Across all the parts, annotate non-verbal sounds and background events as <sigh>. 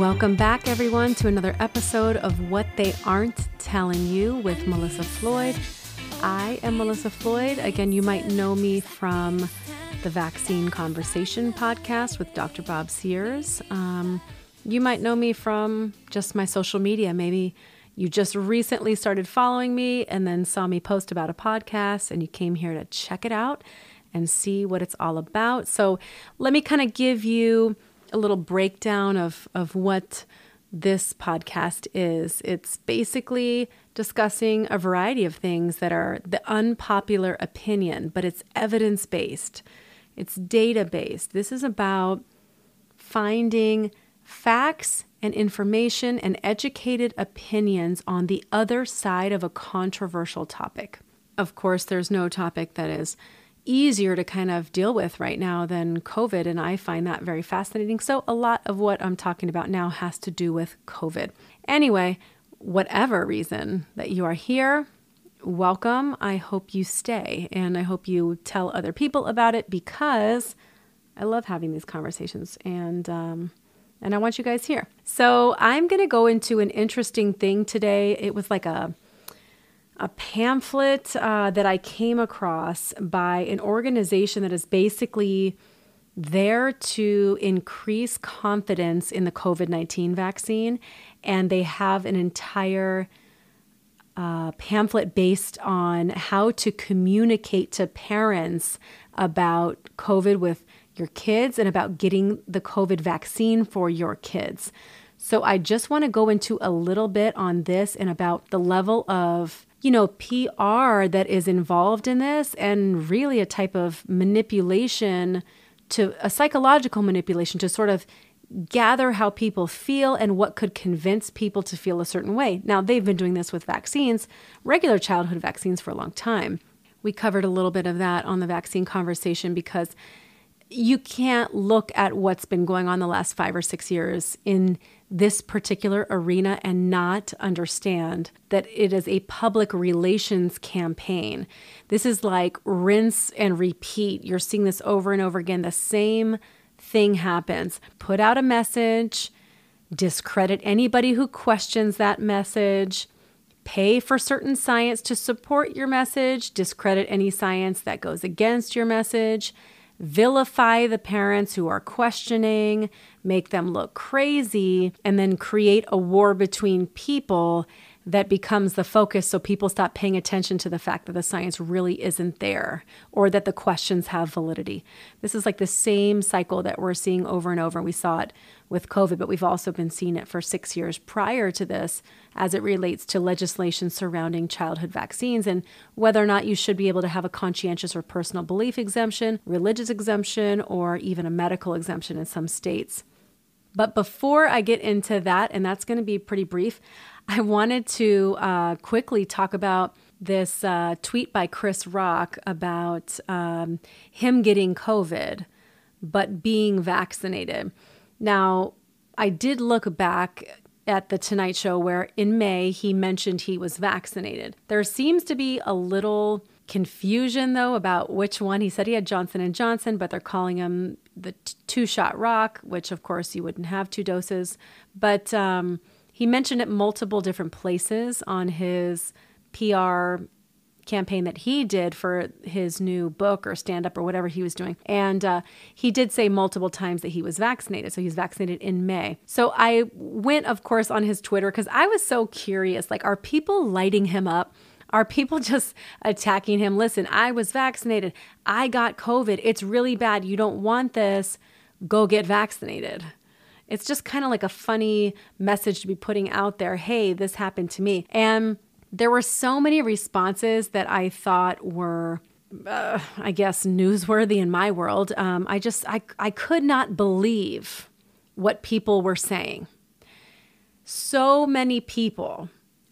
Welcome back, everyone, to another episode of What They Aren't Telling You with Melissa Floyd. I am Melissa Floyd. Again, you might know me from the Vaccine Conversation podcast with Dr. Bob Sears. Um, you might know me from just my social media. Maybe you just recently started following me and then saw me post about a podcast and you came here to check it out and see what it's all about. So, let me kind of give you a little breakdown of, of what this podcast is. It's basically discussing a variety of things that are the unpopular opinion, but it's evidence based, it's data based. This is about finding facts and information and educated opinions on the other side of a controversial topic. Of course, there's no topic that is easier to kind of deal with right now than COVID. And I find that very fascinating. So, a lot of what I'm talking about now has to do with COVID. Anyway, whatever reason that you are here, welcome. I hope you stay and I hope you tell other people about it because I love having these conversations and, um, and I want you guys here. So, I'm going to go into an interesting thing today. It was like a a pamphlet uh, that I came across by an organization that is basically there to increase confidence in the COVID 19 vaccine. And they have an entire uh, pamphlet based on how to communicate to parents about COVID with your kids and about getting the COVID vaccine for your kids. So I just want to go into a little bit on this and about the level of you know, PR that is involved in this and really a type of manipulation to a psychological manipulation to sort of gather how people feel and what could convince people to feel a certain way. Now, they've been doing this with vaccines, regular childhood vaccines, for a long time. We covered a little bit of that on the vaccine conversation because you can't look at what's been going on the last five or six years in this particular arena and not understand that it is a public relations campaign. This is like rinse and repeat. You're seeing this over and over again. The same thing happens. Put out a message, discredit anybody who questions that message, pay for certain science to support your message, discredit any science that goes against your message vilify the parents who are questioning, make them look crazy, and then create a war between people that becomes the focus so people stop paying attention to the fact that the science really isn't there or that the questions have validity. This is like the same cycle that we're seeing over and over. We saw it with COVID, but we've also been seeing it for six years prior to this as it relates to legislation surrounding childhood vaccines and whether or not you should be able to have a conscientious or personal belief exemption, religious exemption, or even a medical exemption in some states. But before I get into that, and that's going to be pretty brief, I wanted to uh, quickly talk about this uh, tweet by Chris Rock about um, him getting COVID but being vaccinated. Now, I did look back at the Tonight Show where in May he mentioned he was vaccinated. There seems to be a little confusion though about which one. He said he had Johnson and Johnson, but they're calling him the t- two-shot rock, which of course you wouldn't have two doses. But um, he mentioned it multiple different places on his PR campaign that he did for his new book or stand up or whatever he was doing. And uh, he did say multiple times that he was vaccinated. So he's vaccinated in May. So I went, of course, on his Twitter because I was so curious like, are people lighting him up? Are people <laughs> just attacking him? Listen, I was vaccinated. I got COVID. It's really bad. You don't want this. Go get vaccinated. It's just kind of like a funny message to be putting out there. Hey, this happened to me. And there were so many responses that I thought were uh, I guess newsworthy in my world. Um, I just I I could not believe what people were saying. So many people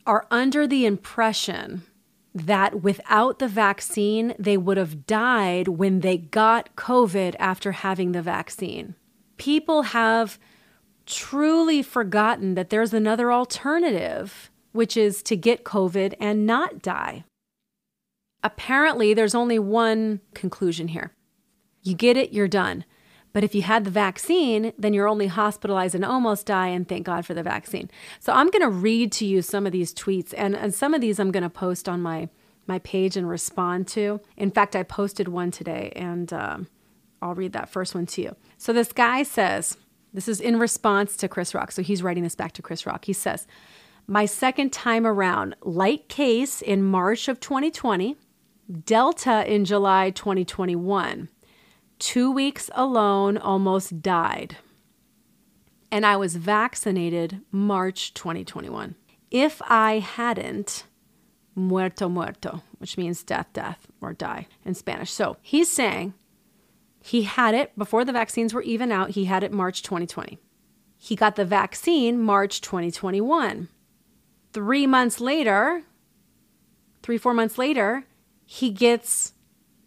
are under the impression that without the vaccine, they would have died when they got COVID after having the vaccine. People have truly forgotten that there's another alternative which is to get COVID and not die. Apparently, there's only one conclusion here you get it, you're done. But if you had the vaccine, then you're only hospitalized and almost die, and thank God for the vaccine. So I'm going to read to you some of these tweets, and, and some of these I'm going to post on my my page and respond to. In fact, I posted one today, and um, I'll read that first one to you. So this guy says, this is in response to Chris Rock. So he's writing this back to Chris Rock. He says, My second time around, light case in March of 2020, Delta in July 2021 two weeks alone, almost died. And I was vaccinated March 2021. If I hadn't, muerto, muerto, which means death, death, or die in Spanish. So he's saying he had it before the vaccines were even out. He had it March 2020. He got the vaccine March 2021. Three months later, three, four months later, he gets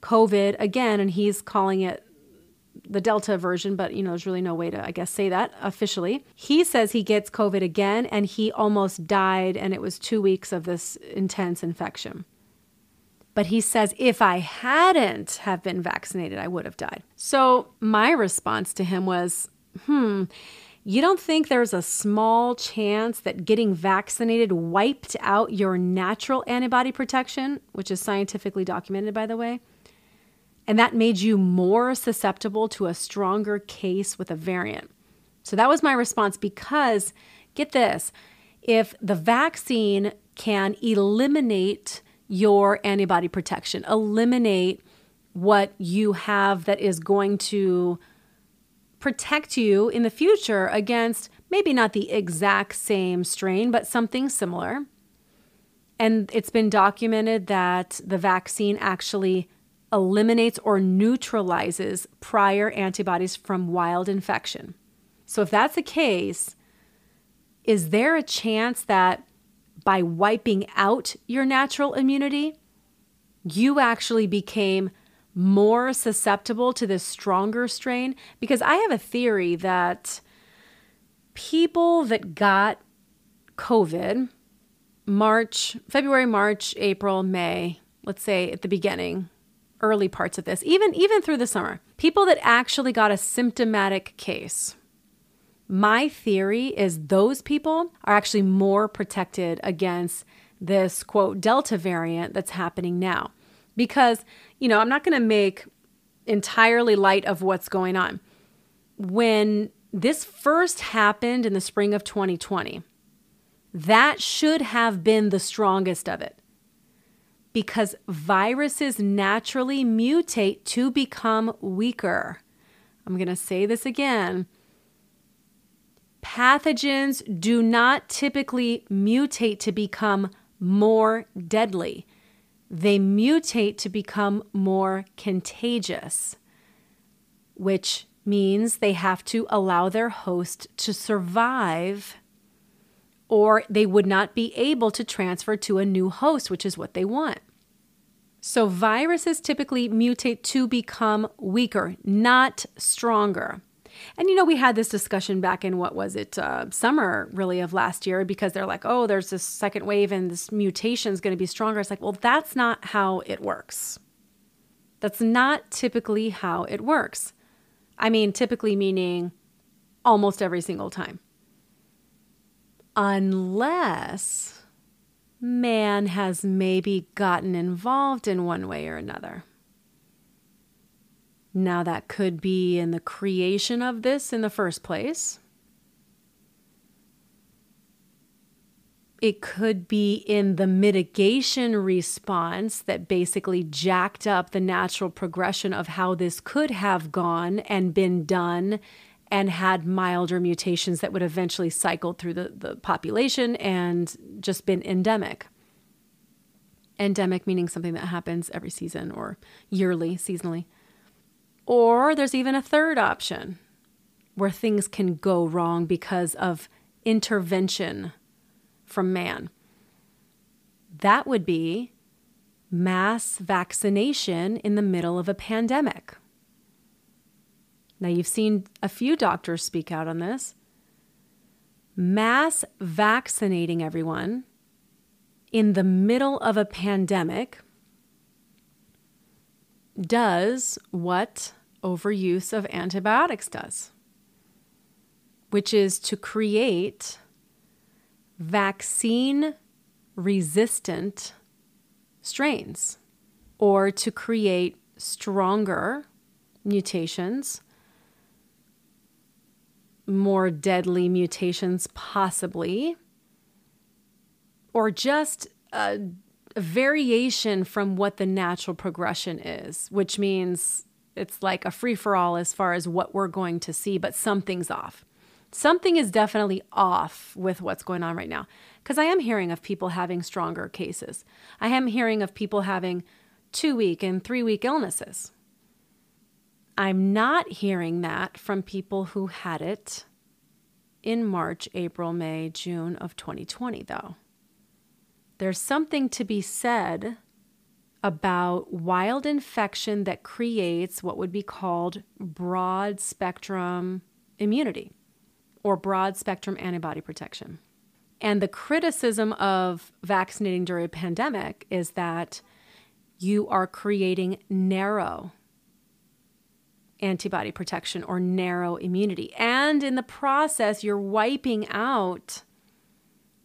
COVID again, and he's calling it the Delta version, but you know, there's really no way to, I guess, say that officially. He says he gets COVID again and he almost died, and it was two weeks of this intense infection. But he says, if I hadn't have been vaccinated, I would have died. So my response to him was, hmm, you don't think there's a small chance that getting vaccinated wiped out your natural antibody protection, which is scientifically documented, by the way? And that made you more susceptible to a stronger case with a variant. So that was my response because, get this, if the vaccine can eliminate your antibody protection, eliminate what you have that is going to protect you in the future against maybe not the exact same strain, but something similar. And it's been documented that the vaccine actually eliminates or neutralizes prior antibodies from wild infection. So, if that's the case, is there a chance that by wiping out your natural immunity, you actually became more susceptible to this stronger strain? Because I have a theory that people that got COVID, March, February, March, April, May, let's say at the beginning, early parts of this, even even through the summer. People that actually got a symptomatic case. My theory is those people are actually more protected against this quote delta variant that's happening now. Because, you know, I'm not going to make entirely light of what's going on. When this first happened in the spring of 2020, that should have been the strongest of it because viruses naturally mutate to become weaker. I'm going to say this again. Pathogens do not typically mutate to become more deadly. They mutate to become more contagious, which means they have to allow their host to survive or they would not be able to transfer to a new host, which is what they want. So, viruses typically mutate to become weaker, not stronger. And you know, we had this discussion back in what was it, uh, summer really of last year, because they're like, oh, there's this second wave and this mutation is going to be stronger. It's like, well, that's not how it works. That's not typically how it works. I mean, typically meaning almost every single time unless man has maybe gotten involved in one way or another. Now, that could be in the creation of this in the first place. It could be in the mitigation response that basically jacked up the natural progression of how this could have gone and been done and had milder mutations that would eventually cycle through the, the population and just been endemic. Endemic meaning something that happens every season or yearly, seasonally. Or there's even a third option where things can go wrong because of intervention from man. That would be mass vaccination in the middle of a pandemic. Now, you've seen a few doctors speak out on this. Mass vaccinating everyone in the middle of a pandemic does what overuse of antibiotics does, which is to create vaccine resistant strains or to create stronger mutations, more deadly mutations, possibly, or just a, a, variation from what the natural progression is, which means it's like a free for all as far as what we're going to see, but something's off. Something is definitely off with what's going on right now. Because I am hearing of people having stronger cases. I am hearing of people having two week and three week illnesses. I'm not hearing that from people who had it in March, April, May, June of 2020, though. There's something to be said about wild infection that creates what would be called broad spectrum immunity or broad spectrum antibody protection. And the criticism of vaccinating during a pandemic is that you are creating narrow antibody protection or narrow immunity. And in the process, you're wiping out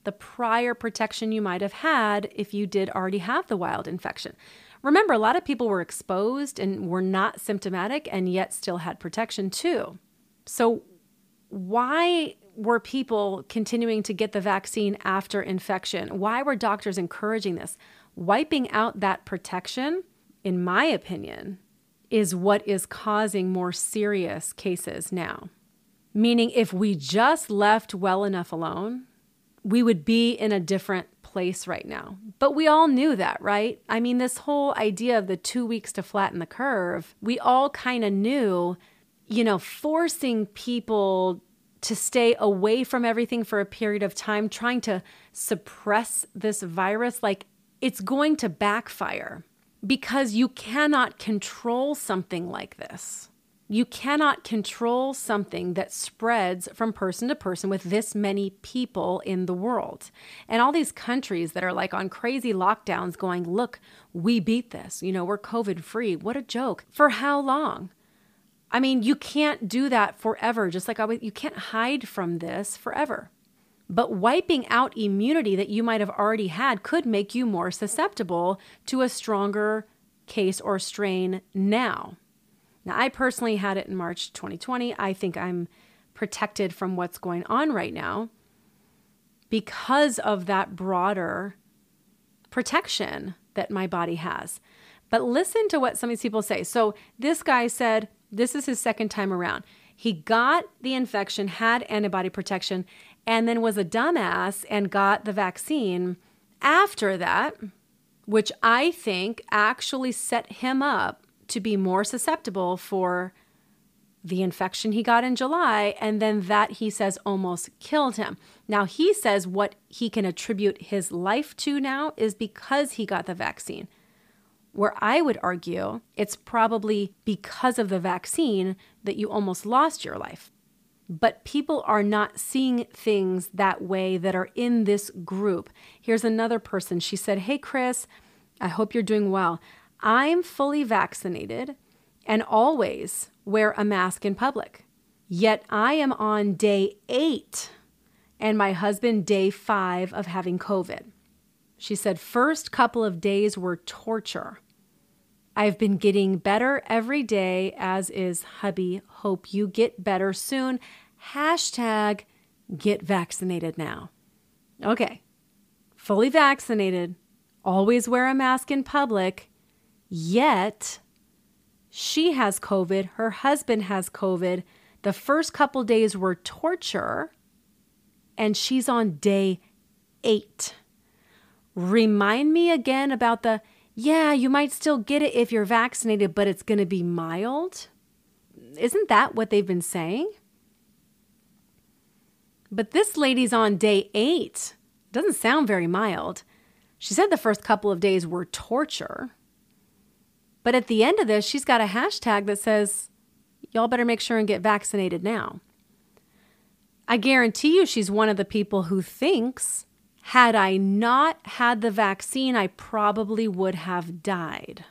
the prior protection you might have had if you did already have the wild infection. Remember, a lot of people were exposed and were not symptomatic and yet still had protection too. So, why were people continuing to get the vaccine after infection? Why were doctors encouraging this? Wiping out that protection, in my opinion, is what is causing more serious cases now. Meaning, if we just left well enough alone, we would be in a different place right now. But we all knew that, right? I mean, this whole idea of the two weeks to flatten the curve, we all kind of knew, you know, forcing people to stay away from everything for a period of time, trying to suppress this virus, like it's going to backfire because you cannot control something like this. You cannot control something that spreads from person to person with this many people in the world. And all these countries that are like on crazy lockdowns going, look, we beat this. You know, we're COVID free. What a joke. For how long? I mean, you can't do that forever, just like I was, you can't hide from this forever. But wiping out immunity that you might have already had could make you more susceptible to a stronger case or strain now. Now, I personally had it in March 2020. I think I'm protected from what's going on right now because of that broader protection that my body has. But listen to what some of these people say. So, this guy said this is his second time around. He got the infection, had antibody protection, and then was a dumbass and got the vaccine after that, which I think actually set him up to be more susceptible for the infection he got in July, and then that he says almost killed him. Now, he says what he can attribute his life to now is because he got the vaccine. Where I would argue it's probably because of the vaccine that you almost lost your life but people are not seeing things that way that are in this group. Here's another person. She said, Hey, Chris, I hope you're doing well. I'm fully vaccinated and always wear a mask in public. Yet I am on day eight and my husband day five of having COVID. She said, First couple of days were torture. I've been getting better every day, as is hubby. Hope you get better soon. Hashtag get vaccinated now. Okay, fully vaccinated, always wear a mask in public, yet she has COVID, her husband has COVID. The first couple days were torture, and she's on day eight. Remind me again about the yeah, you might still get it if you're vaccinated, but it's going to be mild. Isn't that what they've been saying? But this lady's on day eight. Doesn't sound very mild. She said the first couple of days were torture. But at the end of this, she's got a hashtag that says, Y'all better make sure and get vaccinated now. I guarantee you she's one of the people who thinks had I not had the vaccine, I probably would have died.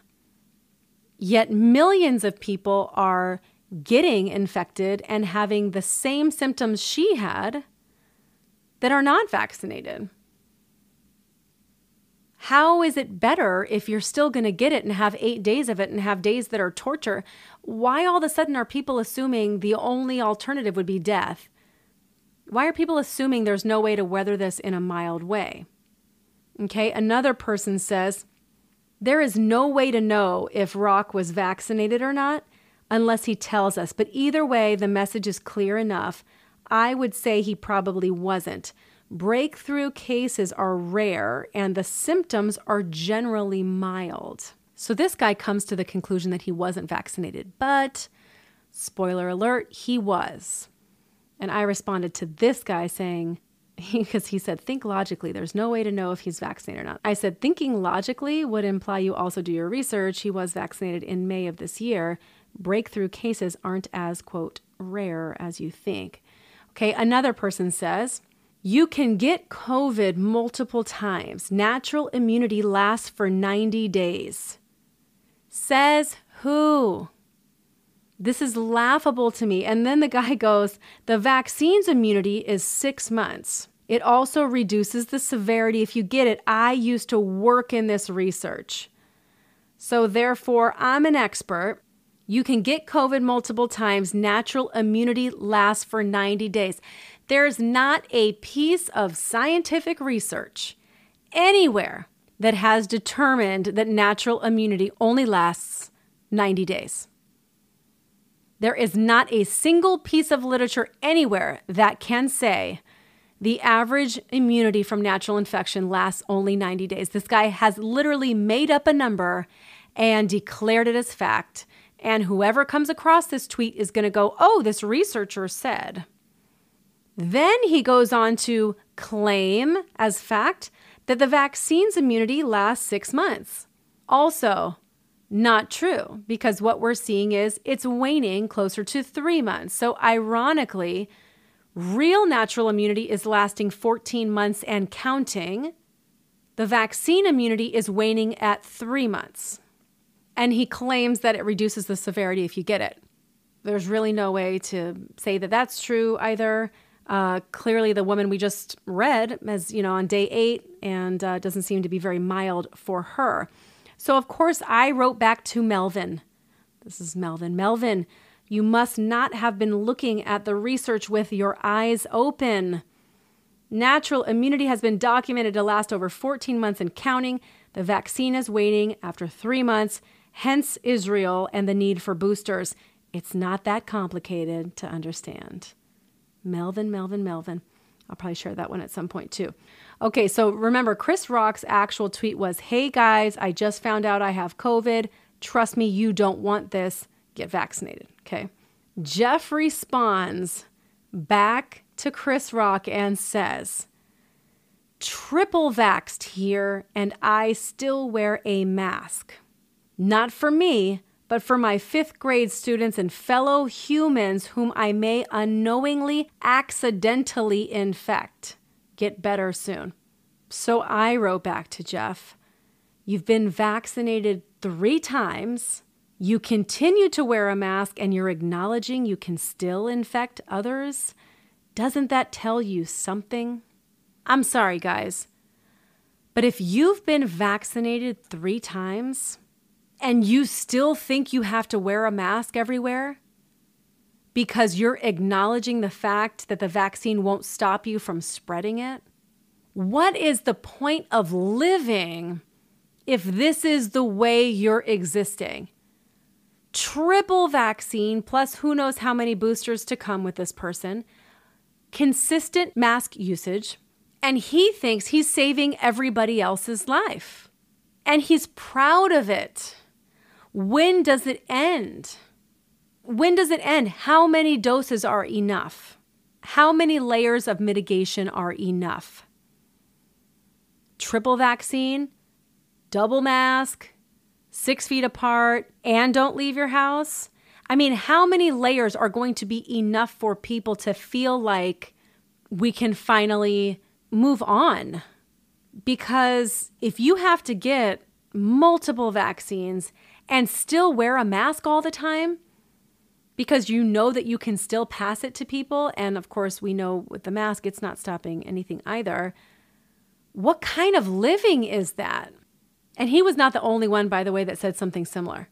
Yet millions of people are getting infected and having the same symptoms she had that are not vaccinated. How is it better if you're still going to get it and have eight days of it and have days that are torture? Why all of a sudden are people assuming the only alternative would be death? Why are people assuming there's no way to weather this in a mild way? Okay, another person says, There is no way to know if Rock was vaccinated or not unless he tells us. But either way, the message is clear enough. I would say he probably wasn't. Breakthrough cases are rare and the symptoms are generally mild. So this guy comes to the conclusion that he wasn't vaccinated, but spoiler alert, he was. And I responded to this guy saying, <laughs> because he said, think logically. There's no way to know if he's vaccinated or not. I said, thinking logically would imply you also do your research. He was vaccinated in May of this year breakthrough cases aren't as, quote, rare as you think. Okay, another person says, you can get COVID multiple times. Natural immunity lasts for 90 days. Says who? This is laughable to me. And then the guy <laughs> goes, the vaccine's immunity is six months. It also reduces the severity if you get it. I used to work in this research. So, therefore, I'm an expert. You can get COVID multiple times. Natural immunity lasts for 90 days. There's not a piece of scientific research anywhere that has determined that natural immunity only lasts 90 days. There is not a single piece of literature anywhere that can say the average immunity from natural infection lasts only 90 days. This guy has literally made up a number and declared it as fact. And whoever comes across this tweet is going to go, oh, this researcher said. Then he goes on to claim as fact that the vaccine's immunity lasts six months. Also, not true, because what we're seeing is it's waning closer to three months. So, ironically, real natural immunity is lasting 14 months and counting. The vaccine immunity is waning at three months and he claims that it reduces the severity if you get it. There's really no way to say that that's true either. Uh, clearly, the woman we just read as you know, on day eight and uh, doesn't seem to be very mild for her. So, of course, I wrote back to Melvin. This is Melvin. Melvin, you must not have been looking at the research with your eyes open. Natural immunity has been documented to last over 14 months and counting. The vaccine is waning after three months hence Israel and the need for boosters. It's not that complicated to understand. Melvin, Melvin, Melvin. I'll probably share that one at some point too. Okay, so remember, Chris Rock's actual tweet was Hey guys, I just found out I have COVID. Trust me, you don't want this. Get vaccinated. Okay. Jeff responds back to Chris Rock and says, Triple vaxed here, and I still wear a mask. Not for me, but for my fifth grade students and fellow humans whom I may unknowingly, accidentally infect. Get better soon. So I wrote back to Jeff You've been vaccinated three times. You continue to wear a mask and you're acknowledging you can still infect others. Doesn't that tell you something? I'm sorry, guys. But if you've been vaccinated three times, and you still think you have to wear a mask everywhere because you're acknowledging the fact that the vaccine won't stop you from spreading it? What is the point of living if this is the way you're existing? Triple vaccine, plus who knows how many boosters to come with this person, consistent mask usage, and he thinks he's saving everybody else's life. And he's proud of it. When does it end? When does it end? How many doses are enough? How many layers of mitigation are enough? Triple vaccine, double mask, six feet apart, and don't leave your house? I mean, how many layers are going to be enough for people to feel like we can finally move on? Because if you have to get multiple vaccines and still wear a mask all the time because you know that you can still pass it to people. And of course, we know with the mask, it's not stopping anything either. What kind of living is that? And he was not the only one, by the way, that said something similar.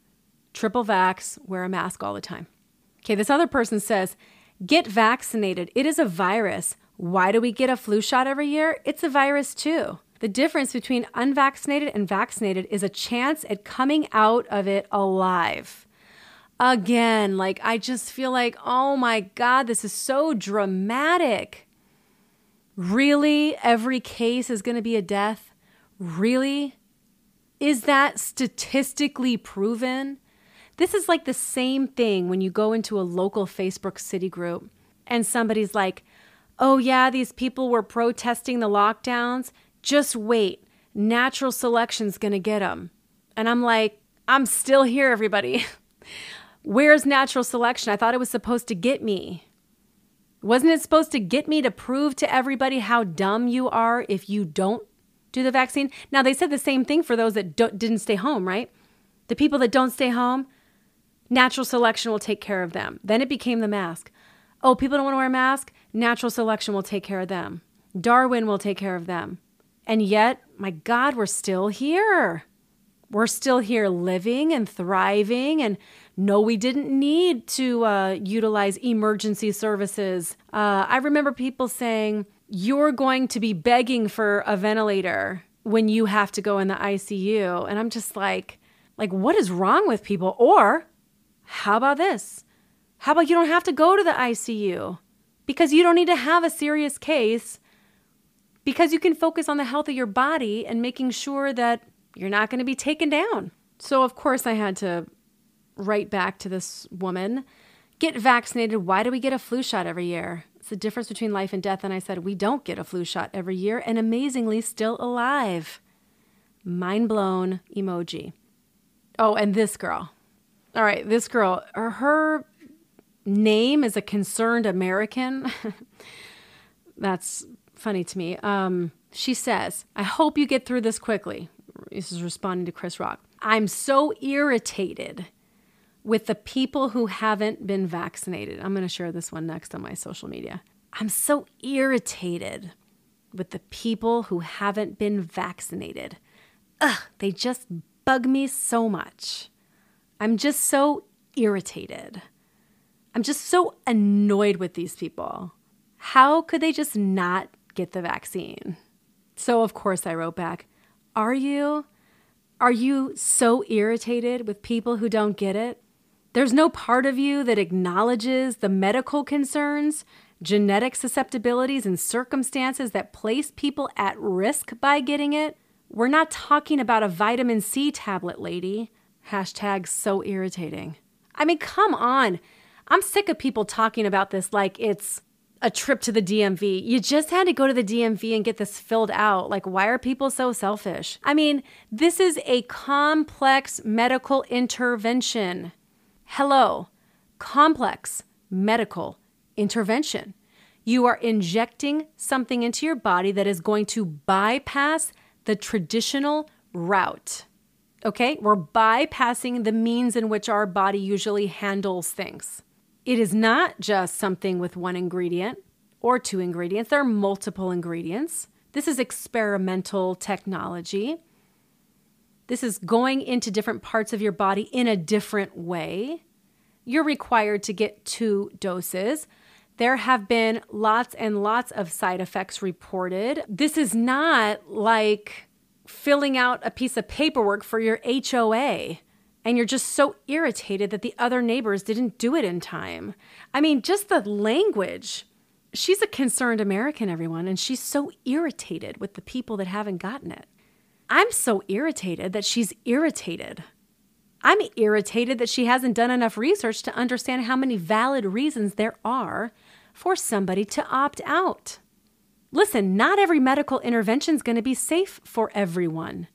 Triple vax, wear a mask all the time. Okay, this other person says, get vaccinated. It is a virus. Why do we get a flu shot every year? It's a virus too. The difference between unvaccinated and vaccinated is a chance at coming out of it alive. Again, like I just feel like, oh my God, this is so dramatic. Really? Every case is going to be a death? Really? Is that statistically proven? This is like the same thing when you go into a local Facebook city group and somebody's like, oh, yeah, these people were protesting the lockdowns. Just wait. Natural selection's going to get them. And I'm like, I'm still here, everybody. <laughs> Where's natural selection? I thought it was supposed to get me. Wasn't it supposed to get me to prove to everybody how dumb you are if you don't do the vaccine? Now, they said the same thing for those that didn't stay home, right? The people that don't stay home, natural selection will take care of them. Then it became the mask. Oh, people don't want to wear a mask? Natural selection will take care of them. Darwin will take care of them. And yet, my God, we're still here. We're still here living and thriving. And no, we didn't need to uh, utilize emergency services. Uh, I remember people saying, You're going to be begging for a ventilator when you have to go in the ICU. And I'm just like, like, what is wrong with people? Or how about this? How about you don't have to go to the ICU because you don't need to have a serious case because you can focus on the health of your body and making sure that you're not going to be taken down. So, of course, I had to write back to this woman get vaccinated. Why do we get a flu shot every year? It's the difference between life and death. And I said, we don't get a flu shot every year and amazingly still alive. Mind blown emoji. Oh, and this girl. All right, this girl, her name is a concerned American. <laughs> That's funny to me. Um, she says, I hope you get through this quickly. This is responding to Chris Rock. I'm so irritated with the people who haven't been vaccinated. I'm going to share this one next on my social media. I'm so irritated with the people who haven't been vaccinated. Ugh, they just bug me so much. I'm just so irritated. I'm just so annoyed with these people. How could they just not get the vaccine? So, of course, I wrote back, Are you? Are you so irritated with people who don't get it? There's no part of you that acknowledges the medical concerns, genetic susceptibilities, and circumstances that place people at risk by getting it. We're not talking about a vitamin C tablet, lady. Hashtag so irritating. I mean, come on. I'm sick of people talking about this like it's a trip to the DMV. You just had to go to the DMV and get this filled out. Like, why are people so selfish? I mean, this is a complex medical intervention. Hello, complex medical intervention. You are injecting something into your body that is going to bypass the traditional route. Okay, we're bypassing the means in which our body usually handles things. It is not just something with one ingredient or two ingredients, there are multiple ingredients. This is experimental technology. This is going into different parts of your body in a different way. You're required to get two doses. There have been lots and lots of side effects reported. This is not like filling out a piece of paperwork for your HOA and you're just so irritated that the other neighbors didn't do it in time. I mean, just the language. She's a concerned American, everyone, and she's so irritated with the people that haven't gotten it. I'm so irritated that she's irritated. I'm irritated that she hasn't done enough research to understand how many valid reasons there are for somebody to opt out. Listen, not every medical intervention is going to be safe for everyone.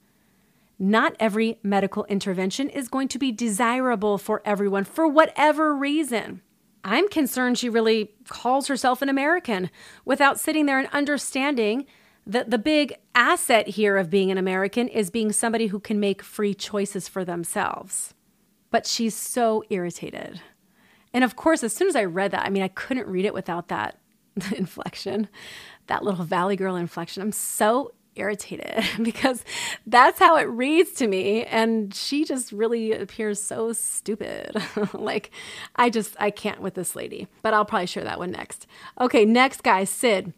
Not every medical intervention is going to be desirable for everyone for whatever reason. I'm concerned she really calls herself an American without sitting there and understanding that the big asset here of being an American is being somebody who can make free choices for themselves. but she's so irritated. And of course, as soon as I read that, I mean, I couldn't read it without that <laughs> inflection, that little Valley Girl inflection. I'm so irritated <laughs> because that's how it reads to me. And she just really appears so stupid. <laughs> like, I just, I can't with this lady. But I'll probably share that one next. Okay, next guy, Sid.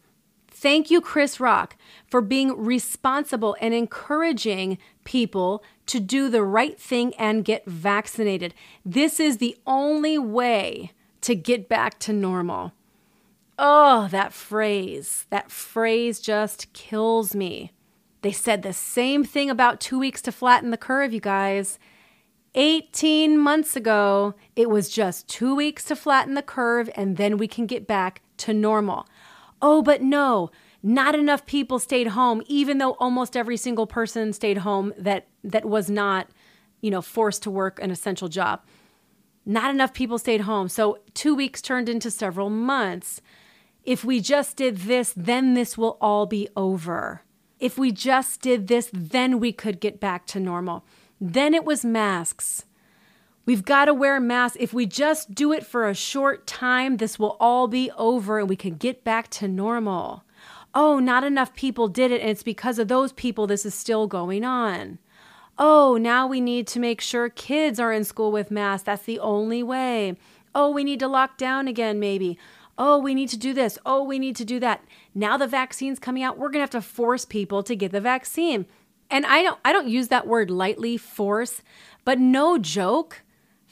Thank you, Chris Rock, for being responsible and encouraging people to do the right thing and get vaccinated. This is the only way to get back to normal. Oh, that phrase. That phrase just kills me. They said the same thing about two weeks to flatten the curve, you guys. 18 months ago, it was just two weeks to flatten the curve and then we can get back to normal. Oh, but no, not enough people stayed home, even though almost every single person stayed home that, that was not, you know, forced to work an essential job. Not enough people stayed home. So two weeks turned into several months. If we just did this, then this will all be over. If we just did this, then we could get back to normal. Then it was masks. We've got to wear masks. If we just do it for a short time, this will all be over and we can get back to normal. Oh, not enough people did it, and it's because of those people this is still going on. Oh, now we need to make sure kids are in school with masks. That's the only way. Oh, we need to lock down again, maybe oh, we need to do this. Oh, we need to do that. Now the vaccine's coming out. We're going to have to force people to get the vaccine. And I don't I don't use that word lightly, force, but no joke.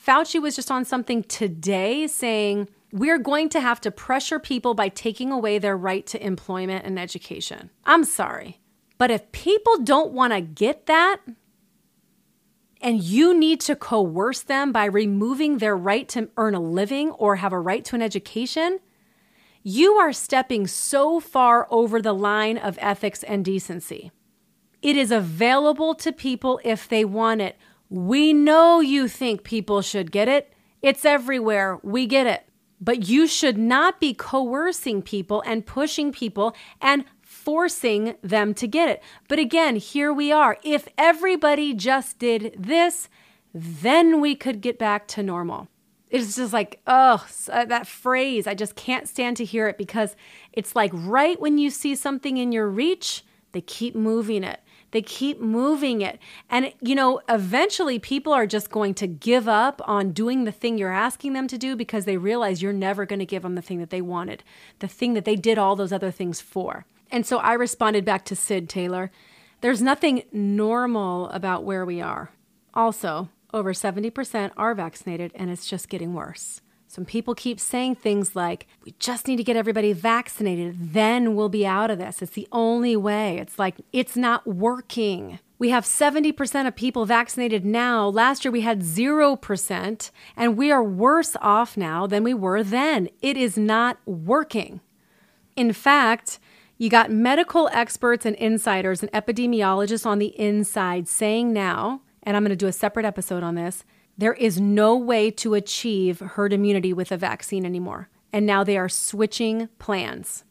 Fauci was just on something today saying we're going to have to pressure people by taking away their right to employment and education. I'm sorry. But if people don't want to get that, and you need to coerce them by removing their right to earn a living or have a right to an education, you are stepping so far over the line of ethics and decency. It is available to people if they want it. We know you think people should get it. It's everywhere. We get it. But you should not be coercing people and pushing people and forcing them to get it. But again, here we are. If everybody just did this, then we could get back to normal it's just like, oh, that phrase. I just can't stand to hear it because it's like right when you see something in your reach, they keep moving it. They keep moving it. And, you know, eventually people are just going to give up on doing the thing you're asking them to do because they realize you're never going to give them the thing that they wanted, the thing that they did all those other things for. And so I responded back to Sid Taylor there's nothing normal about where we are. Also, over 70% are vaccinated, and it's just getting worse. Some people keep saying things like, we just need to get everybody vaccinated, then we'll be out of this. It's the only way. It's like, it's not working. We have 70% of people vaccinated now. Last year we had 0%, and we are worse off now than we were then. It is not working. In fact, you got medical experts and insiders and epidemiologists on the inside saying now and I'm going to do a separate episode on this. There is no way to achieve herd immunity with a vaccine anymore. And now they are switching plans.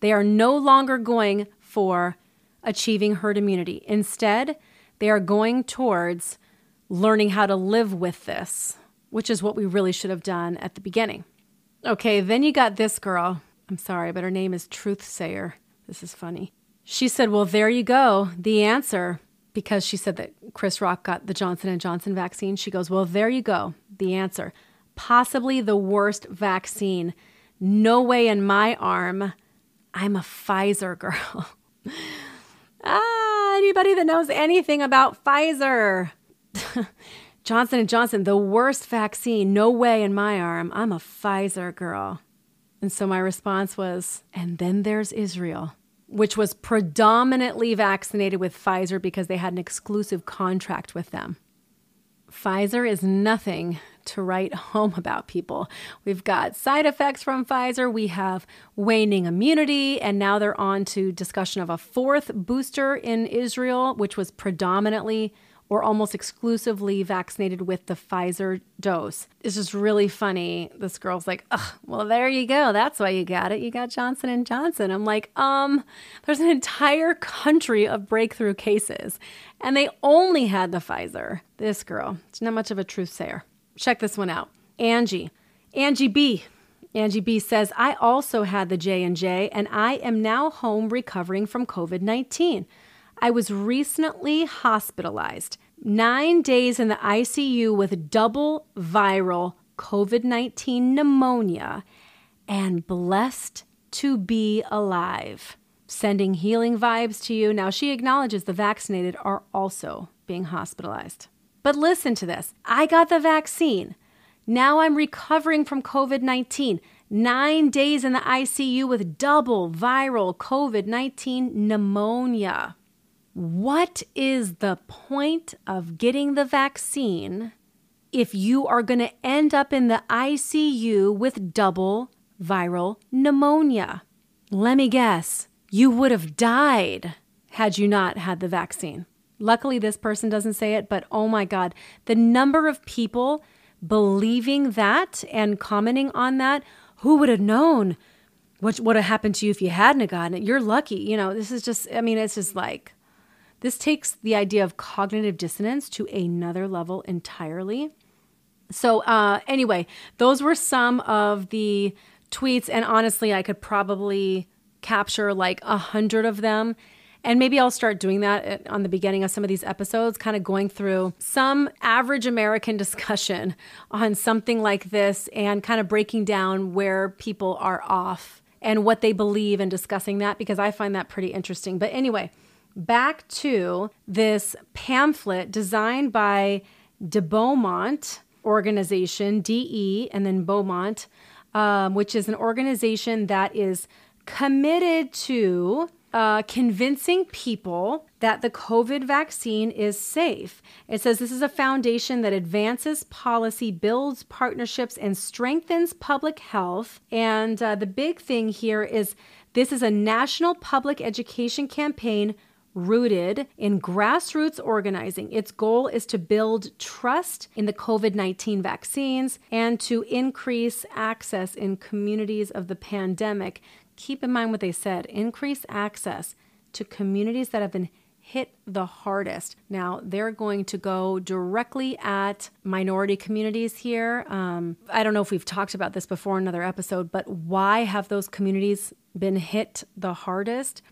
They are no longer going for achieving herd immunity. Instead, they are going towards learning how to live with this, which is what we really should have done at the beginning. Okay, then you got this girl. I'm sorry, but her name is Truthsayer. This is funny. She said, "Well, there you go. The answer because she said that Chris Rock got the Johnson and Johnson vaccine. She goes, "Well, there you go. The answer. Possibly the worst vaccine. No way in my arm. I'm a Pfizer girl." <laughs> ah, anybody that knows anything about Pfizer. <laughs> Johnson and Johnson, the worst vaccine. No way in my arm. I'm a Pfizer girl. And so my response was, and then there's Israel which was predominantly vaccinated with Pfizer because they had an exclusive contract with them. Pfizer is nothing to write home about, people. We've got side effects from Pfizer, we have waning immunity, and now they're on to discussion of a fourth booster in Israel, which was predominantly or almost exclusively vaccinated with the Pfizer dose. It's just really funny. This girl's like, "Ugh, well, there you go. That's why you got it. You got Johnson and Johnson." I'm like, "Um, there's an entire country of breakthrough cases, and they only had the Pfizer." This girl, it's not much of a truth sayer. Check this one out. Angie, Angie B. Angie B says, "I also had the J&J and I am now home recovering from COVID-19. I was recently hospitalized, nine days in the ICU with double viral COVID 19 pneumonia, and blessed to be alive. Sending healing vibes to you. Now, she acknowledges the vaccinated are also being hospitalized. But listen to this I got the vaccine. Now I'm recovering from COVID 19. Nine days in the ICU with double viral COVID 19 pneumonia. What is the point of getting the vaccine if you are going to end up in the ICU with double viral pneumonia? Let me guess, you would have died had you not had the vaccine. Luckily, this person doesn't say it, but oh my God, the number of people believing that and commenting on that, who would have known what would have happened to you if you hadn't gotten it? You're lucky. You know, this is just, I mean, it's just like, this takes the idea of cognitive dissonance to another level entirely. So, uh, anyway, those were some of the tweets, and honestly, I could probably capture like a hundred of them. And maybe I'll start doing that on the beginning of some of these episodes, kind of going through some average American <laughs> discussion on something like this and kind of breaking down where people are off and what they believe and discussing that because I find that pretty interesting. But anyway, back to this pamphlet designed by de Beaumont organization, DE, and then Beaumont, um, which is an organization that is committed to uh, convincing people that the COVID vaccine is safe. It says this is a foundation that advances policy, builds partnerships, and strengthens public health. And uh, the big thing here is this is a national public education campaign rooted in grassroots organizing. Its goal is to build trust in the COVID 19 vaccines and to increase access in communities of the pandemic. Keep in mind what they said increase access to communities that have been hit the hardest. Now, they're going to go directly at minority communities here. Um, I don't know if we've talked about this before in another episode, but why have those communities been hit the hardest?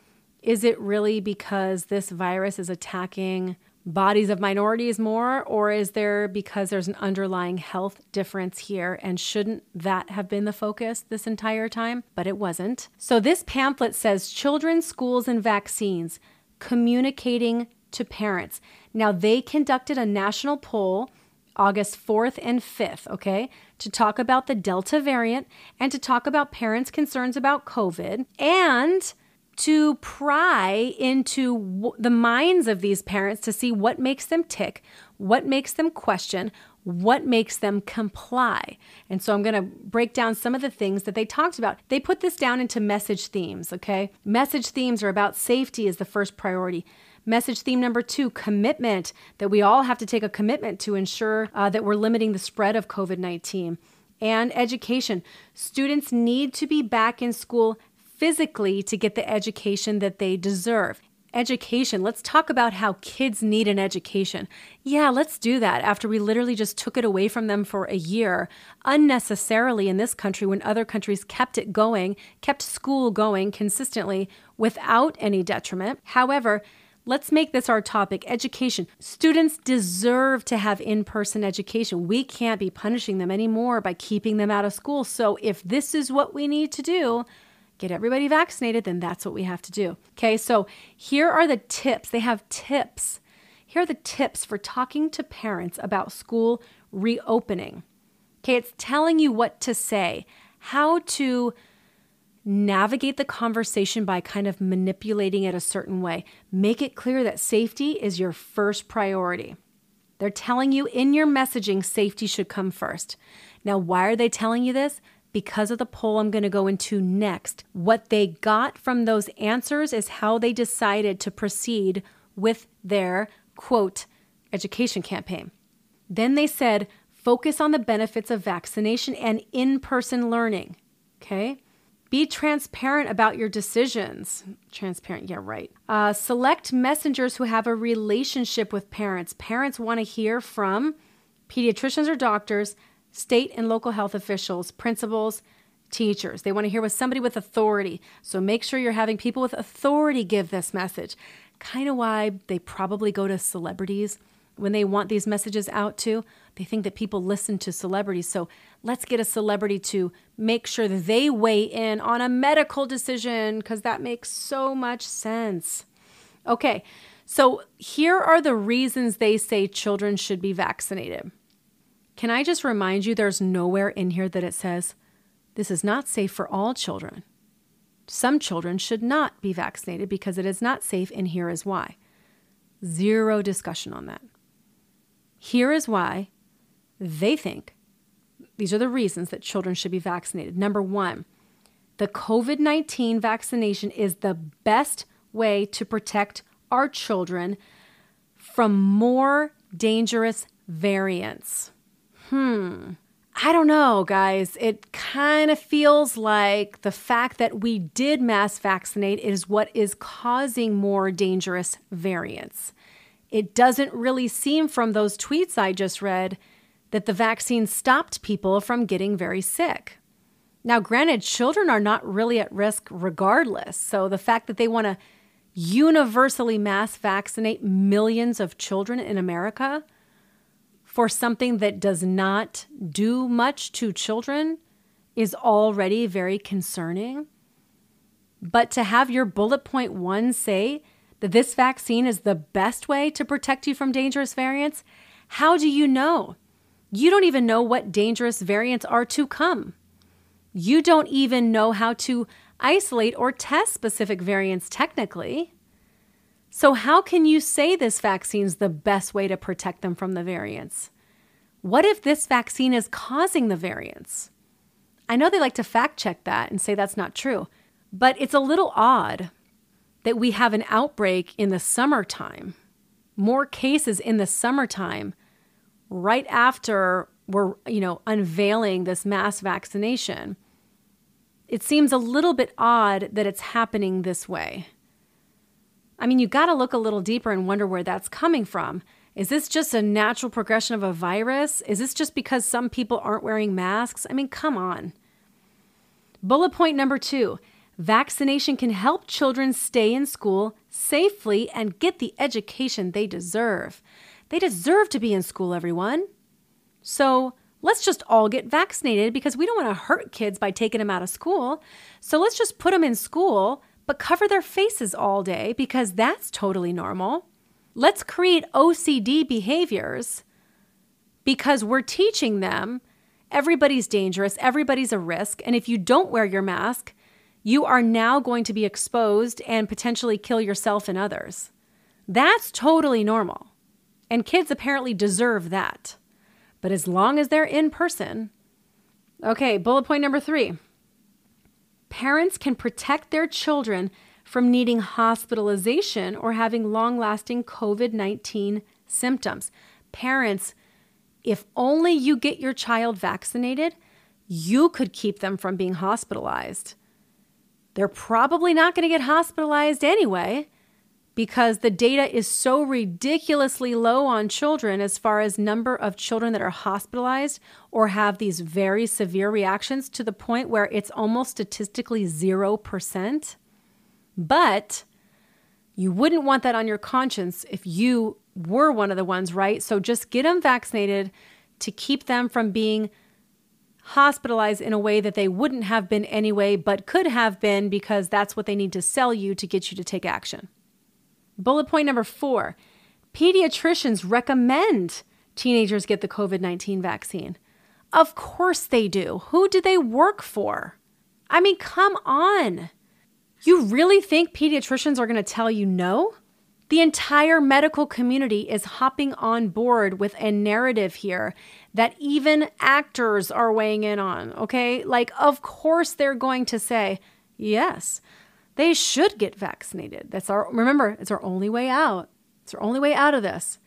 Is it really because this virus is attacking bodies of minorities more, or is there because there's an underlying health difference here? And shouldn't that have been the focus this entire time? But it wasn't. So, this pamphlet says children, schools, and vaccines communicating to parents. Now, they conducted a national poll. August 4th and 5th, okay, to talk about the Delta variant and to talk about parents' concerns about COVID and to pry into w- the minds of these parents to see what makes them tick, what makes them question, what makes them comply. And so I'm going to break down some of the things that they talked about. They put this down into message themes, okay? Message themes are about safety as the first priority. Message theme number two commitment, that we all have to take a commitment to ensure uh, that we're limiting the spread of COVID 19. And education. Students need to be back in school physically to get the education that they deserve. Education. Let's talk about how kids need an education. Yeah, let's do that after we literally just took it away from them for a year unnecessarily in this country when other countries kept it going, kept school going consistently without any detriment. However, Let's make this our topic education. Students deserve to have in person education. We can't be punishing them anymore by keeping them out of school. So, if this is what we need to do, get everybody vaccinated, then that's what we have to do. Okay, so here are the tips. They have tips. Here are the tips for talking to parents about school reopening. Okay, it's telling you what to say, how to navigate the conversation by kind of manipulating it a certain way. Make it clear that safety is your first priority. They're telling you in your messaging, safety should come first. Now, why are they telling you this? Because of the poll I'm going to go into next. What they got from those answers is how they decided to proceed with their quote education campaign. Then they said, focus on the benefits of vaccination and in person learning. Okay. Be transparent about your decisions. Transparent, yeah, right. Uh, select messengers who have a relationship with parents. Parents want to hear from pediatricians or doctors, state and local health officials, principals, teachers. They want to hear with somebody with authority. So make sure you're having people with authority give this message. Kind of why they probably go to celebrities when they want these messages out to. They think that people listen to celebrities. So let's get a celebrity to make sure that they weigh in on a medical decision because that makes so much sense. Okay, so here are the reasons they say children should be vaccinated. Can I just remind you there's nowhere in here that it says this is not safe for all children. Some children should not be vaccinated because it is not safe, and here is why. Zero discussion on that. Here is why they think these are the reasons that children should be vaccinated. Number one, the COVID 19 vaccination is the best way to protect our children from more dangerous variants. Hmm. I don't know, guys. It kind of feels like the fact that we did mass vaccinate is what is causing more dangerous variants. It doesn't really seem from those tweets I just read that the vaccine stopped people from getting very sick. Now, granted, children are not really at risk regardless. So the fact that they want to universally mass vaccinate millions of children in America for something that does not do much to children is already very concerning. But to have your bullet point one say that this vaccine is the best way to protect you from dangerous variants, how do you know? You don't even know what dangerous variants are to come. You don't even know how to isolate or test specific variants technically. So, how can you say this vaccine's the best way to protect them from the variants? What if this vaccine is causing the variants? I know they like to fact check that and say that's not true, but it's a little odd that we have an outbreak in the summertime, more cases in the summertime, right after we're, you know, unveiling this mass vaccination. It seems a little bit odd that it's happening this way. I mean, you got to look a little deeper and wonder where that's coming from. Is this just a natural progression of a virus? Is this just because some people aren't wearing masks? I mean, come on. Bullet point number two vaccination can help children stay in school safely and get the education they deserve. They deserve to be in school, everyone. So let's just all get vaccinated because we don't want to hurt kids by taking them out of school. So let's just put them in school but cover their faces all day because that's totally normal. Let's create OCD behaviors because we're teaching them everybody's dangerous, everybody's a risk, and if you don't wear your mask, you are now going to be exposed and potentially kill yourself and others. That's totally normal. And kids apparently deserve that. But as long as they're in person, okay, bullet point number three parents can protect their children from needing hospitalization or having long lasting COVID 19 symptoms. Parents, if only you get your child vaccinated, you could keep them from being hospitalized. They're probably not going to get hospitalized anyway because the data is so ridiculously low on children as far as number of children that are hospitalized or have these very severe reactions to the point where it's almost statistically 0%. But you wouldn't want that on your conscience if you were one of the ones, right? So just get them vaccinated to keep them from being hospitalized in a way that they wouldn't have been anyway, but could have been because that's what they need to sell you to get you to take action. Bullet point number four pediatricians recommend teenagers get the COVID 19 vaccine. Of course they do. Who do they work for? I mean, come on. You really think pediatricians are going to tell you no? The entire medical community is hopping on board with a narrative here that even actors are weighing in on, okay? Like, of course, they're going to say, yes, they should get vaccinated. That's our remember, it's our only way out. It's our only way out of this.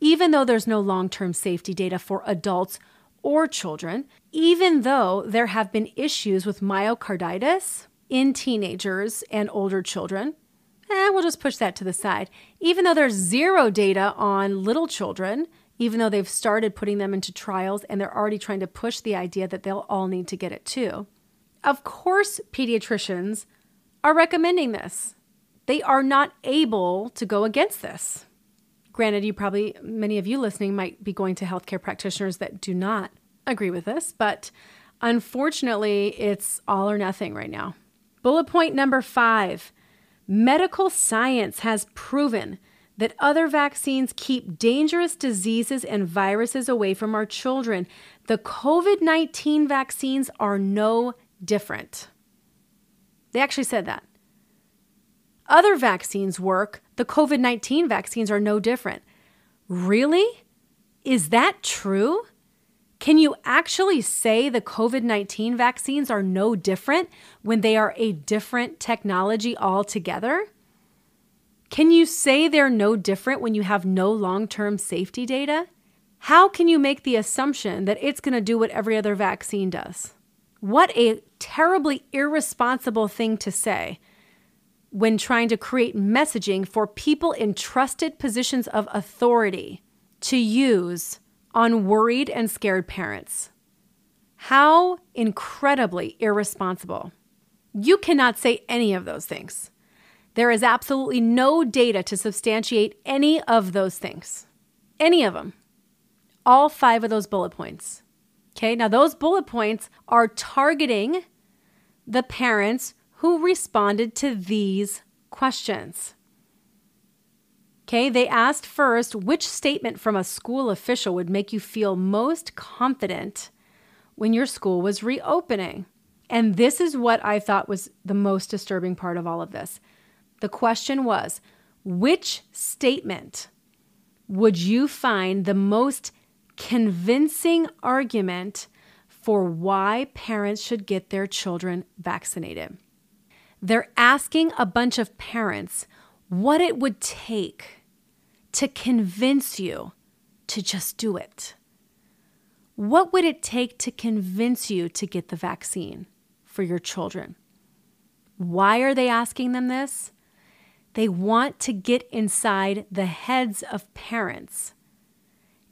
even though there's no long term safety data for adults or children, even though there have been issues with myocarditis in teenagers and older children, eh, we'll just push that to the side. Even though there's zero data on little children, even though they've started putting them into trials and they're already trying to push the idea that they'll all need to get it too. Of course, pediatricians are recommending this. They are not able to go against this. Granted, you probably, many of you listening might be going to healthcare practitioners that do not agree with this, but unfortunately, it's all or nothing right now. Bullet point number five medical science has proven that other vaccines keep dangerous diseases and viruses away from our children. The COVID 19 vaccines are no different. They actually said that. Other vaccines work. The COVID 19 vaccines are no different. Really? Is that true? Can you actually say the COVID 19 vaccines are no different when they are a different technology altogether? Can you say they're no different when you have no long term safety data? How can you make the assumption that it's going to do what every other vaccine does? What a terribly irresponsible thing to say when trying to create messaging for people in trusted positions of authority to use on worried and scared parents. How incredibly irresponsible. You cannot say any of those things. There is absolutely no data to substantiate any of those things. Any of them. All five of those bullet points. Okay, now those bullet points are targeting the parents who responded to these questions. Okay, they asked first which statement from a school official would make you feel most confident when your school was reopening. And this is what I thought was the most disturbing part of all of this. The question was which statement would you find the most convincing argument for why parents should get their children vaccinated? They're asking a bunch of parents what it would take to convince you to just do it. What would it take to convince you to get the vaccine for your children? Why are they asking them this? They want to get inside the heads of parents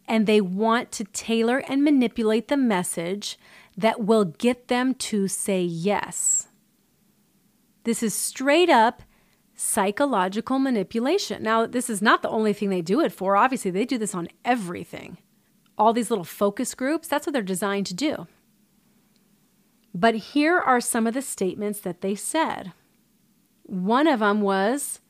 and they want to tailor and manipulate the message that will get them to say yes. This is straight up psychological manipulation. Now, this is not the only thing they do it for. Obviously, they do this on everything. All these little focus groups, that's what they're designed to do. But here are some of the statements that they said. One of them was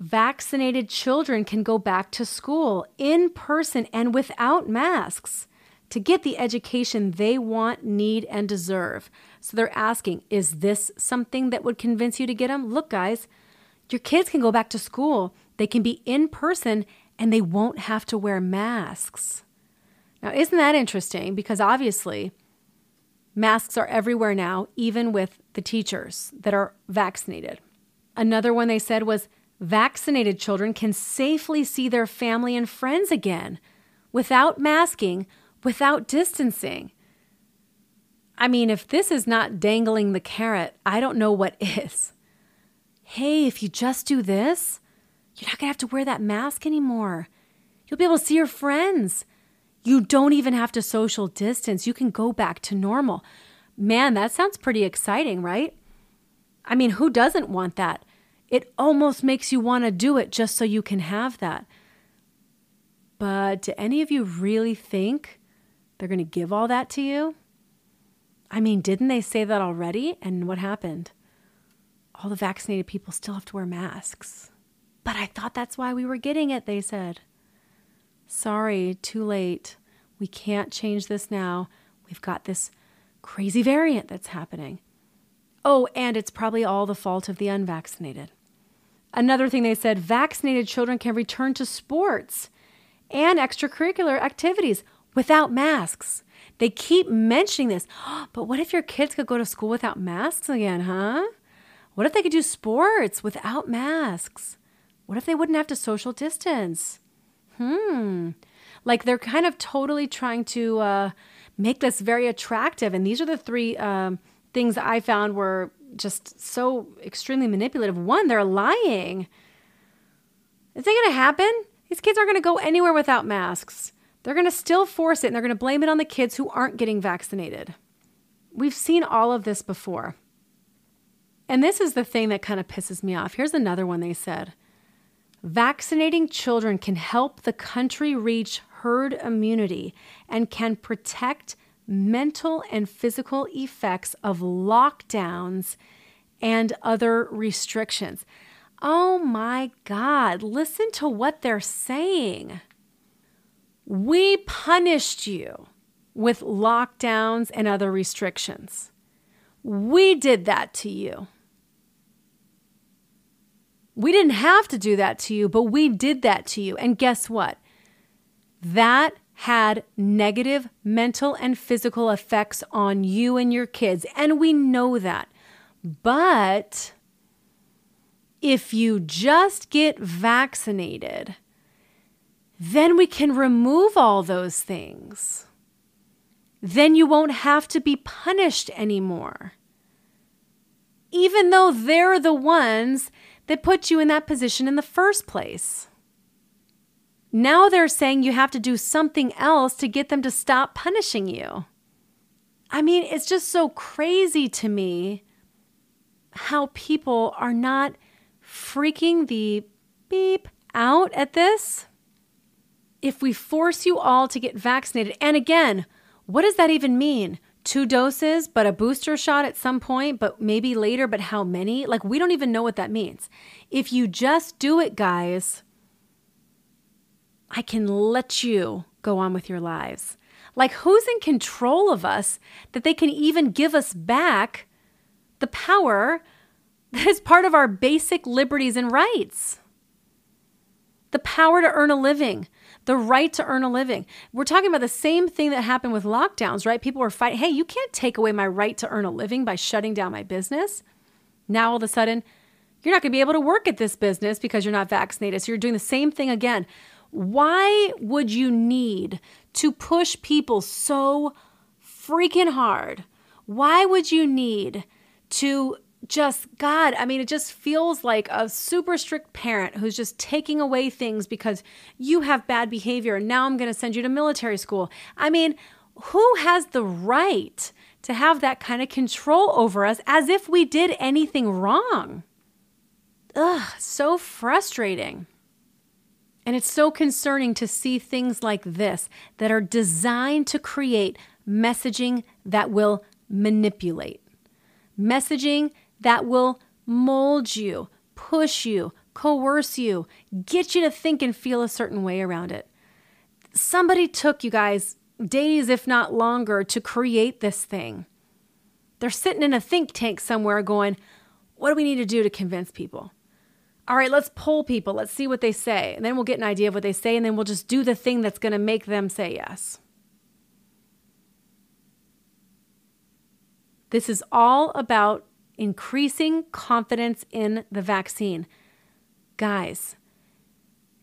vaccinated children can go back to school in person and without masks to get the education they want, need, and deserve. So they're asking, is this something that would convince you to get them? Look, guys, your kids can go back to school. They can be in person and they won't have to wear masks. Now, isn't that interesting? Because obviously, masks are everywhere now, even with the teachers that are vaccinated. Another one they said was vaccinated children can safely see their family and friends again without masking, without distancing. I mean, if this is not dangling the carrot, I don't know what is. Hey, if you just do this, you're not going to have to wear that mask anymore. You'll be able to see your friends. You don't even have to social distance. You can go back to normal. Man, that sounds pretty exciting, right? I mean, who doesn't want that? It almost makes you want to do it just so you can have that. But do any of you really think they're going to give all that to you? I mean, didn't they say that already? And what happened? All the vaccinated people still have to wear masks. But I thought that's why we were getting it, they said. Sorry, too late. We can't change this now. We've got this crazy variant that's happening. Oh, and it's probably all the fault of the unvaccinated. Another thing they said vaccinated children can return to sports and extracurricular activities without masks. They keep mentioning this. <gasps> But what if your kids could go to school without masks again, huh? What if they could do sports without masks? What if they wouldn't have to social distance? Hmm. Like they're kind of totally trying to uh, make this very attractive. And these are the three um, things I found were just so extremely manipulative. One, they're lying. Is it going to happen? These kids aren't going to go anywhere without masks. They're going to still force it and they're going to blame it on the kids who aren't getting vaccinated. We've seen all of this before. And this is the thing that kind of pisses me off. Here's another one they said Vaccinating children can help the country reach herd immunity and can protect mental and physical effects of lockdowns and other restrictions. Oh my God, listen to what they're saying. We punished you with lockdowns and other restrictions. We did that to you. We didn't have to do that to you, but we did that to you. And guess what? That had negative mental and physical effects on you and your kids. And we know that. But if you just get vaccinated, then we can remove all those things. Then you won't have to be punished anymore. Even though they're the ones that put you in that position in the first place. Now they're saying you have to do something else to get them to stop punishing you. I mean, it's just so crazy to me how people are not freaking the beep out at this. If we force you all to get vaccinated, and again, what does that even mean? two doses, but a booster shot at some point, but maybe later, but how many? Like, we don't even know what that means. If you just do it, guys, I can let you go on with your lives. Like, who's in control of us that they can even give us back the power that is part of our basic liberties and rights? The power to earn a living, the right to earn a living. We're talking about the same thing that happened with lockdowns, right? People were fighting, hey, you can't take away my right to earn a living by shutting down my business. Now all of a sudden, you're not going to be able to work at this business because you're not vaccinated. So you're doing the same thing again. Why would you need to push people so freaking hard? Why would you need to just God, I mean, it just feels like a super strict parent who's just taking away things because you have bad behavior and now I'm going to send you to military school. I mean, who has the right to have that kind of control over us as if we did anything wrong? Ugh, so frustrating. And it's so concerning to see things like this that are designed to create messaging that will manipulate. Messaging that will mold you, push you, coerce you, get you to think and feel a certain way around it. Somebody took you guys days, if not longer, to create this thing. They're sitting in a think tank somewhere going, What do we need to do to convince people? All right, let's poll people. Let's see what they say. And then we'll get an idea of what they say, and then we'll just do the thing that's going to make them say yes. This is all about increasing confidence in the vaccine. Guys,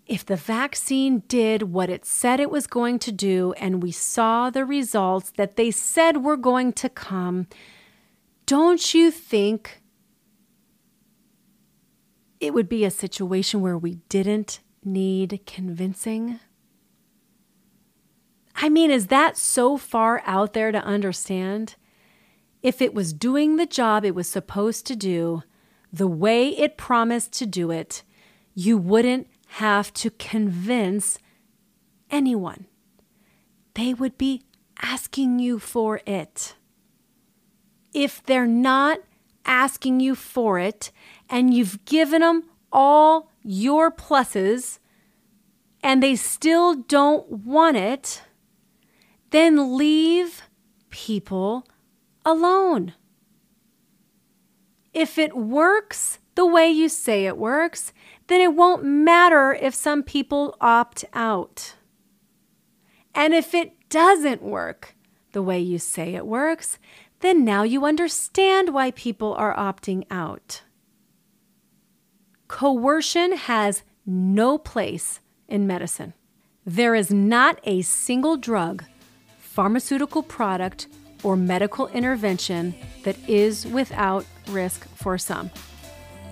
if the vaccine did what it said it was going to do and we saw the results that they said were going to come, don't you think it would be a situation where we didn't need convincing? I mean, is that so far out there to understand? if it was doing the job it was supposed to do the way it promised to do it, you wouldn't have to convince anyone. They would be asking you for it. If they're not asking you for it and you've given them all your pluses and they still don't want it, then leave people alone. If it works the way you say it works, then it won't matter if some people opt out. And if it doesn't work the way you say it works, then now you understand why people are opting out. Coercion has no place in medicine. There is not a single drug, pharmaceutical product, or medical intervention that is without risk for some.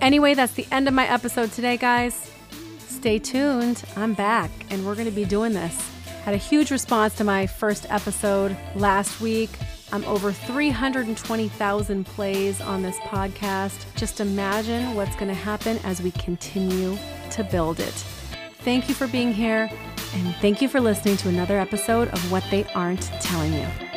Anyway, that's the end of my episode today, guys. Stay tuned. I'm back and we're going to be doing this. Had a huge response to my first episode last week. I'm over 320,000 plays on this podcast. Just imagine what's going to happen as we continue to build it. Thank you for being here, and thank you for listening to another episode of What They Aren't Telling You.